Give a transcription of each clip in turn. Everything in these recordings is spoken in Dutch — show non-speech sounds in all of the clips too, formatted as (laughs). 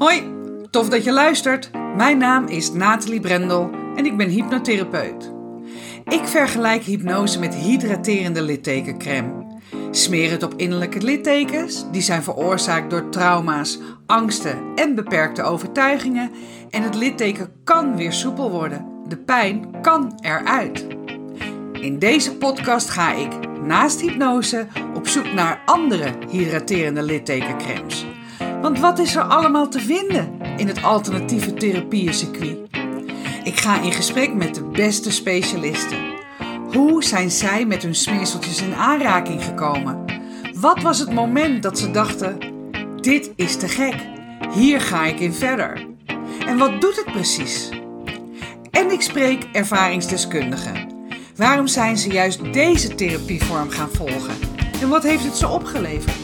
Hoi, tof dat je luistert. Mijn naam is Nathalie Brendel en ik ben hypnotherapeut. Ik vergelijk hypnose met hydraterende littekencrème. Smeer het op innerlijke littekens, die zijn veroorzaakt door trauma's, angsten en beperkte overtuigingen. En het litteken kan weer soepel worden. De pijn kan eruit. In deze podcast ga ik, naast hypnose, op zoek naar andere hydraterende littekencremes. Want wat is er allemaal te vinden in het alternatieve therapieëncircuit? Ik ga in gesprek met de beste specialisten. Hoe zijn zij met hun smeerseltjes in aanraking gekomen? Wat was het moment dat ze dachten: dit is te gek, hier ga ik in verder? En wat doet het precies? En ik spreek ervaringsdeskundigen. Waarom zijn ze juist deze therapievorm gaan volgen? En wat heeft het ze opgeleverd?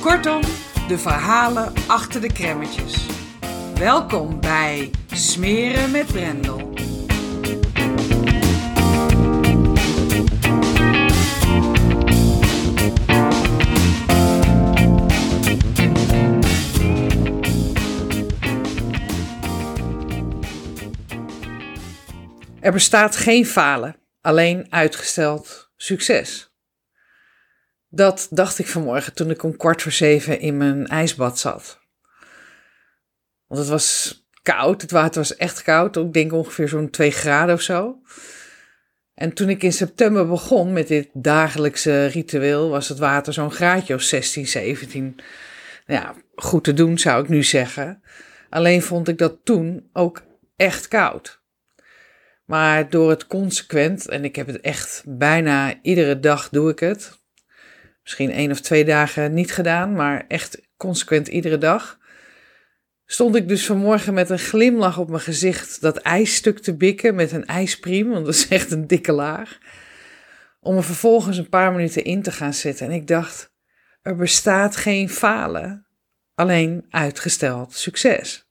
Kortom, de verhalen achter de kremmetjes. Welkom bij Smeren met Brendel. Er bestaat geen falen, alleen uitgesteld succes. Dat dacht ik vanmorgen toen ik om kwart voor zeven in mijn ijsbad zat. Want het was koud, het water was echt koud, ik denk ongeveer zo'n 2 graden of zo. En toen ik in september begon met dit dagelijkse ritueel, was het water zo'n graadje of 16, 17. Ja, goed te doen zou ik nu zeggen. Alleen vond ik dat toen ook echt koud. Maar door het consequent, en ik heb het echt bijna iedere dag doe ik het, misschien één of twee dagen niet gedaan, maar echt consequent iedere dag. Stond ik dus vanmorgen met een glimlach op mijn gezicht dat ijsstuk te bikken met een ijspriem, want dat is echt een dikke laag. Om er vervolgens een paar minuten in te gaan zitten. En ik dacht, er bestaat geen falen, alleen uitgesteld succes.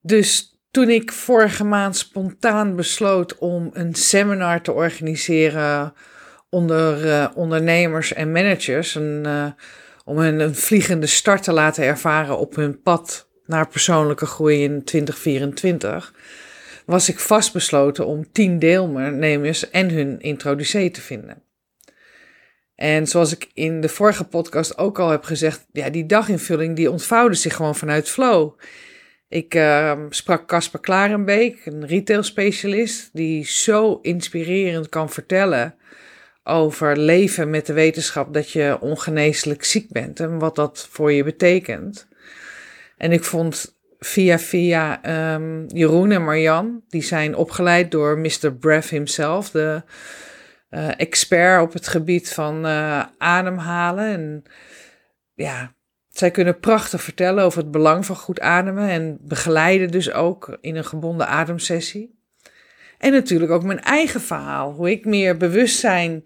Dus toen ik vorige maand spontaan besloot om een seminar te organiseren onder uh, ondernemers en managers. Een, uh, om een vliegende start te laten ervaren op hun pad naar persoonlijke groei in 2024. Was ik vastbesloten om tien deelnemers en hun introducee te vinden. En zoals ik in de vorige podcast ook al heb gezegd, ja, die daginvulling die ontvouwde zich gewoon vanuit flow. Ik uh, sprak Casper Klarenbeek, een retail specialist, die zo inspirerend kan vertellen over leven met de wetenschap dat je ongeneeslijk ziek bent en wat dat voor je betekent. En ik vond via via um, Jeroen en Marjan, die zijn opgeleid door Mr. Breath himself, de uh, expert op het gebied van uh, ademhalen. En ja, zij kunnen prachtig vertellen over het belang van goed ademen en begeleiden dus ook in een gebonden ademsessie. En natuurlijk ook mijn eigen verhaal. Hoe ik meer bewustzijn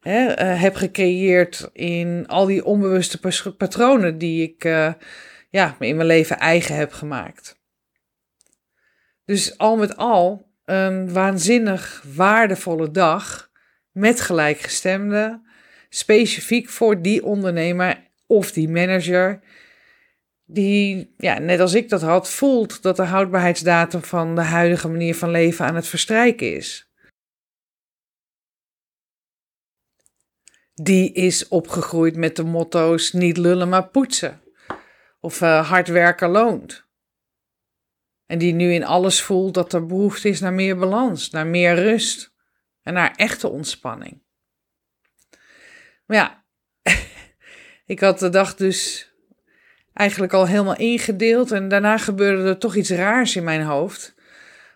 hè, uh, heb gecreëerd in al die onbewuste patronen die ik uh, ja, in mijn leven eigen heb gemaakt. Dus al met al een waanzinnig waardevolle dag met gelijkgestemden. Specifiek voor die ondernemer of die manager die, ja, net als ik dat had, voelt dat de houdbaarheidsdatum van de huidige manier van leven aan het verstrijken is. Die is opgegroeid met de motto's niet lullen maar poetsen of uh, hard werken loont. En die nu in alles voelt dat er behoefte is naar meer balans, naar meer rust en naar echte ontspanning. Maar ja, (laughs) ik had de dag dus eigenlijk al helemaal ingedeeld. En daarna gebeurde er toch iets raars in mijn hoofd.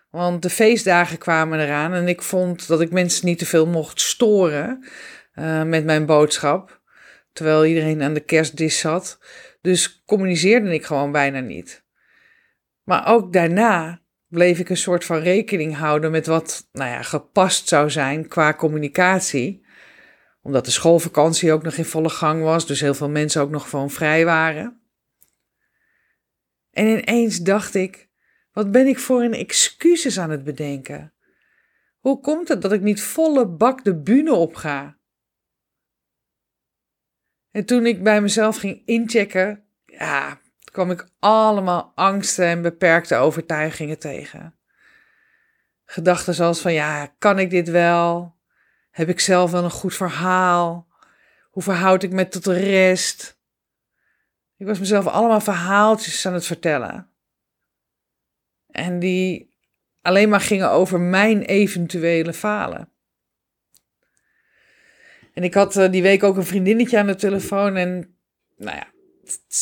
Want de feestdagen kwamen eraan en ik vond dat ik mensen niet te veel mocht storen uh, met mijn boodschap. Terwijl iedereen aan de kerstdis zat. Dus communiceerde ik gewoon bijna niet. Maar ook daarna bleef ik een soort van rekening houden met wat nou ja, gepast zou zijn qua communicatie. Omdat de schoolvakantie ook nog in volle gang was, dus heel veel mensen ook nog gewoon vrij waren. En ineens dacht ik: wat ben ik voor een excuses aan het bedenken? Hoe komt het dat ik niet volle bak de bühne op ga? En toen ik bij mezelf ging inchecken, ja, kwam ik allemaal angsten en beperkte overtuigingen tegen. Gedachten zoals van ja, kan ik dit wel? Heb ik zelf wel een goed verhaal? Hoe verhoud ik me tot de rest? Ik was mezelf allemaal verhaaltjes aan het vertellen. En die alleen maar gingen over mijn eventuele falen. En ik had uh, die week ook een vriendinnetje aan de telefoon. En nou ja,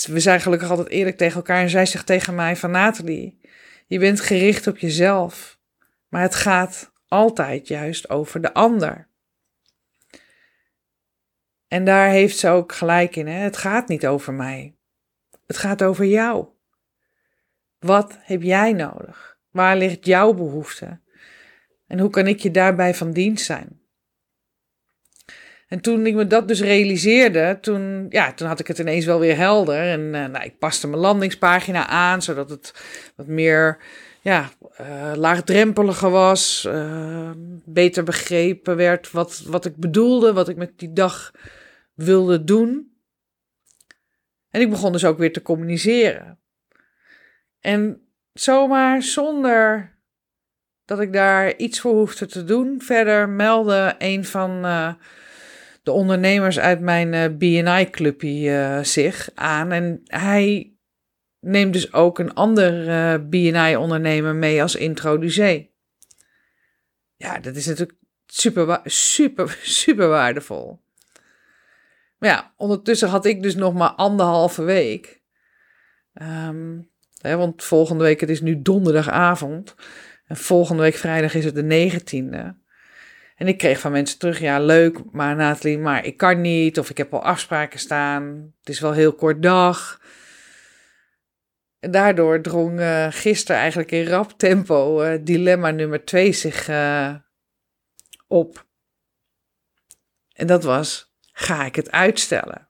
we zijn gelukkig altijd eerlijk tegen elkaar. En zij zegt tegen mij van Nathalie, je bent gericht op jezelf. Maar het gaat altijd juist over de ander. En daar heeft ze ook gelijk in. Hè? Het gaat niet over mij. Het gaat over jou. Wat heb jij nodig? Waar ligt jouw behoefte? En hoe kan ik je daarbij van dienst zijn? En toen ik me dat dus realiseerde, toen, ja, toen had ik het ineens wel weer helder. En uh, nou, ik paste mijn landingspagina aan, zodat het wat meer ja, uh, laagdrempeliger was. Uh, beter begrepen werd wat, wat ik bedoelde, wat ik met die dag wilde doen. En ik begon dus ook weer te communiceren. En zomaar zonder dat ik daar iets voor hoefde te doen, verder meldde een van uh, de ondernemers uit mijn uh, BNI-clubje uh, zich aan. En hij neemt dus ook een ander BNI-ondernemer mee als introducee. Ja, dat is natuurlijk super, super, (laughs) super waardevol. Maar ja, ondertussen had ik dus nog maar anderhalve week. Hè, want volgende week, het is nu donderdagavond. En volgende week vrijdag is het de 19e. En ik kreeg van mensen terug, ja leuk, maar Nathalie, maar ik kan niet. Of ik heb al afspraken staan. Het is wel heel kort dag. En daardoor drong uh, gisteren eigenlijk in rap tempo uh, dilemma nummer 2 zich uh, op. En dat was, Ga ik het uitstellen?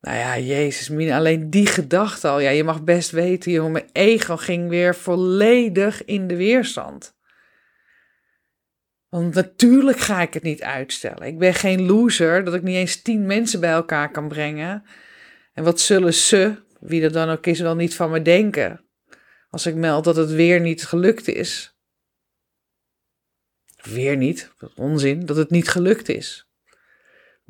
Nou ja, Jezus, min, alleen die gedachte al. Ja, je mag best weten, joh, mijn ego ging weer volledig in de weerstand. Want natuurlijk ga ik het niet uitstellen. Ik ben geen loser dat ik niet eens tien mensen bij elkaar kan brengen. En wat zullen ze, wie er dan ook is, wel niet van me denken? Als ik meld dat het weer niet gelukt is. Weer niet, onzin, dat het niet gelukt is.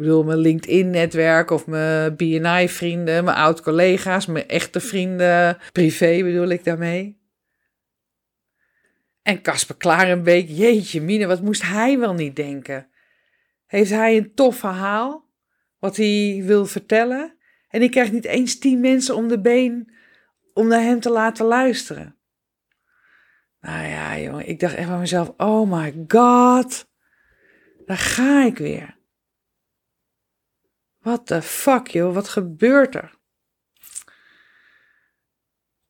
Ik bedoel, mijn LinkedIn-netwerk of mijn BNI-vrienden, mijn oud-collega's, mijn echte vrienden, privé bedoel ik daarmee. En Casper Klarenbeek, jeetje mine, wat moest hij wel niet denken? Heeft hij een tof verhaal, wat hij wil vertellen? En ik krijg niet eens tien mensen om de been om naar hem te laten luisteren. Nou ja, jongen, ik dacht echt van mezelf: oh my god, daar ga ik weer. Wat de fuck, joh, wat gebeurt er?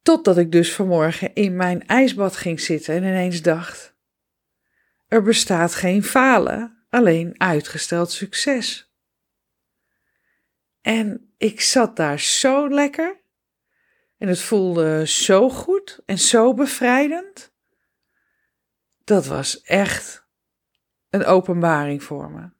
Totdat ik dus vanmorgen in mijn ijsbad ging zitten en ineens dacht: er bestaat geen falen, alleen uitgesteld succes. En ik zat daar zo lekker en het voelde zo goed en zo bevrijdend dat was echt een openbaring voor me.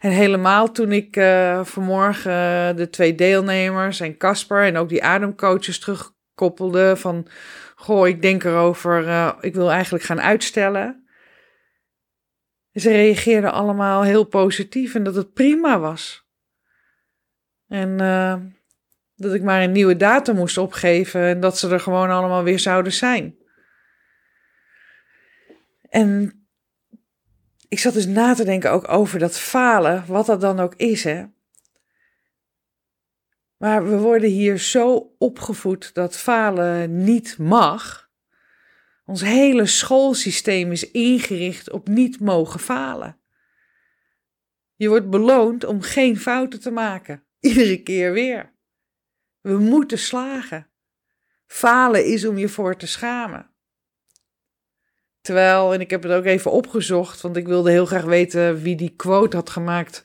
En helemaal toen ik uh, vanmorgen de twee deelnemers en Casper en ook die ademcoaches terugkoppelde van, goh, ik denk erover, uh, ik wil eigenlijk gaan uitstellen. Ze reageerden allemaal heel positief en dat het prima was. En dat ik maar een nieuwe datum moest opgeven en dat ze er gewoon allemaal weer zouden zijn. En ik zat dus na te denken ook over dat falen, wat dat dan ook is, hè. Maar we worden hier zo opgevoed dat falen niet mag. Ons hele schoolsysteem is ingericht op niet mogen falen. Je wordt beloond om geen fouten te maken. Iedere keer weer. We moeten slagen. Falen is om je voor te schamen. Terwijl, en ik heb het ook even opgezocht, want ik wilde heel graag weten wie die quote had gemaakt.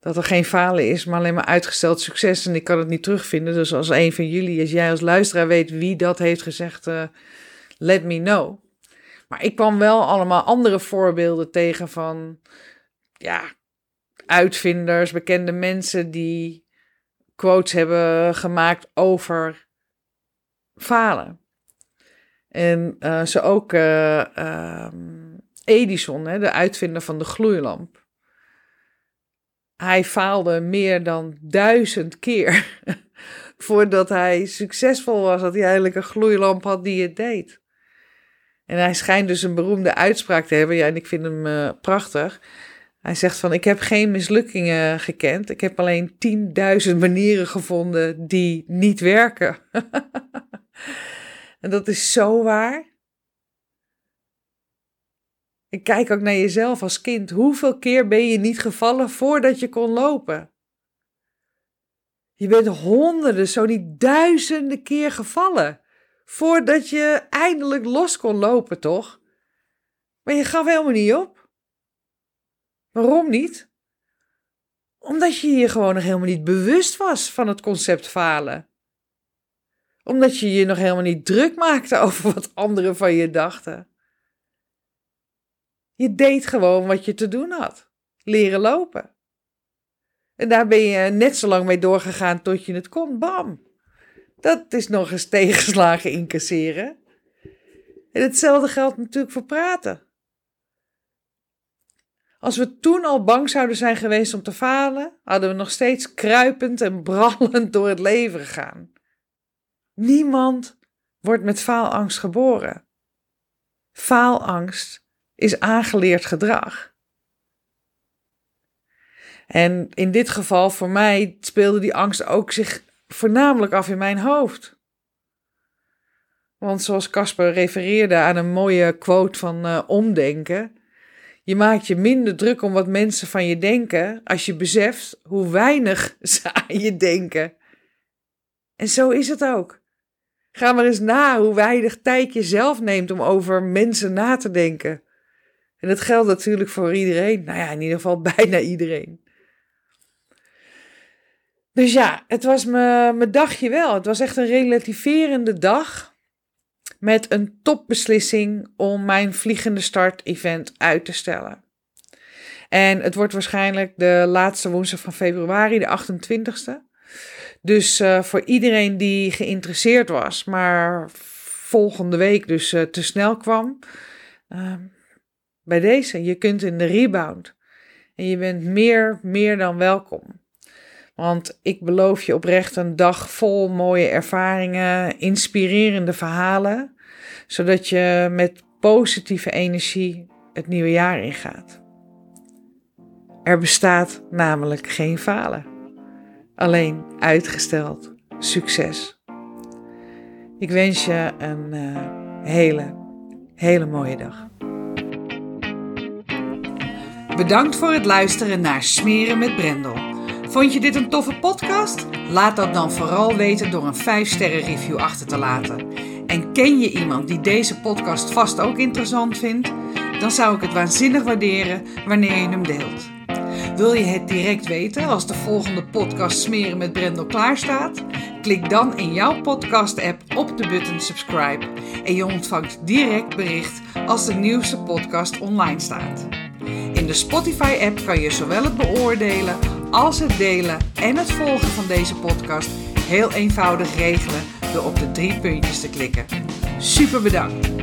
Dat er geen falen is, maar alleen maar uitgesteld succes. En ik kan het niet terugvinden. Dus als een van jullie, als jij als luisteraar weet wie dat heeft gezegd, uh, let me know. Maar ik kwam wel allemaal andere voorbeelden tegen van, ja, uitvinders, bekende mensen die quotes hebben gemaakt over falen. En uh, ze ook uh, um, Edison, hè, de uitvinder van de gloeilamp. Hij faalde meer dan duizend keer (laughs) voordat hij succesvol was, dat hij eigenlijk een gloeilamp had die het deed. En hij schijnt dus een beroemde uitspraak te hebben, ja, en ik vind hem uh, prachtig. Hij zegt van, ik heb geen mislukkingen gekend, ik heb alleen 10.000 manieren gevonden die niet werken. (laughs) en dat is zo waar. En kijk ook naar jezelf als kind. Hoeveel keer ben je niet gevallen voordat je kon lopen? Je bent honderden, zo niet duizenden keer gevallen. Voordat je eindelijk los kon lopen, toch? Maar je gaf helemaal niet op. Waarom niet? Omdat je je gewoon nog helemaal niet bewust was van het concept falen. Omdat je je nog helemaal niet druk maakte (laughs) over wat anderen van je dachten. Je deed gewoon wat je te doen had: leren lopen. En daar ben je net zo lang mee doorgegaan tot je het kon. Bam! Dat is nog eens (laughs) tegenslagen incasseren. En hetzelfde geldt natuurlijk voor praten. Als we toen al bang zouden zijn geweest om te falen, hadden we nog steeds kruipend en brallend door het leven gegaan. Niemand wordt met faalangst geboren. Faalangst is aangeleerd gedrag. En in dit geval voor mij speelde die angst ook zich voornamelijk af in mijn hoofd. Want zoals Casper refereerde aan een mooie quote van uh, Omdenken. Je maakt je minder druk om wat mensen van je denken als je beseft hoe weinig (laughs) ze aan je denken. En zo is het ook. Ga maar eens na hoe weinig tijd je zelf neemt om over mensen na te denken. En dat geldt natuurlijk voor iedereen. Nou ja, in ieder geval (laughs) bijna iedereen. Dus ja, het was mijn dagje wel. Het was echt een relativerende dag. Met een topbeslissing om mijn vliegende start-event uit te stellen. En het wordt waarschijnlijk de laatste woensdag van februari, de 28ste. Dus uh, voor iedereen die geïnteresseerd was, maar volgende week dus uh, te snel kwam. Uh, bij deze, je kunt in de rebound. En je bent meer, meer dan welkom. Want ik beloof je oprecht een dag vol mooie ervaringen, inspirerende verhalen, zodat je met positieve energie het nieuwe jaar ingaat. Er bestaat namelijk geen falen, alleen uitgesteld succes. Ik wens je een uh, hele, hele mooie dag. Bedankt voor het luisteren naar Smeren met Brendel. Vond je dit een toffe podcast? Laat dat dan vooral weten door een 5-sterren review achter te laten. En ken je iemand die deze podcast vast ook interessant vindt? Dan zou ik het waanzinnig waarderen wanneer je hem deelt. Wil je het direct weten als de volgende podcast Smeren met Brendel klaarstaat? Klik dan in jouw podcast-app op de button subscribe en je ontvangt direct bericht als de nieuwste podcast online staat. In de Spotify-app kan je zowel het beoordelen als het delen en het volgen van deze podcast heel eenvoudig regelen door op de drie puntjes te klikken. Super bedankt!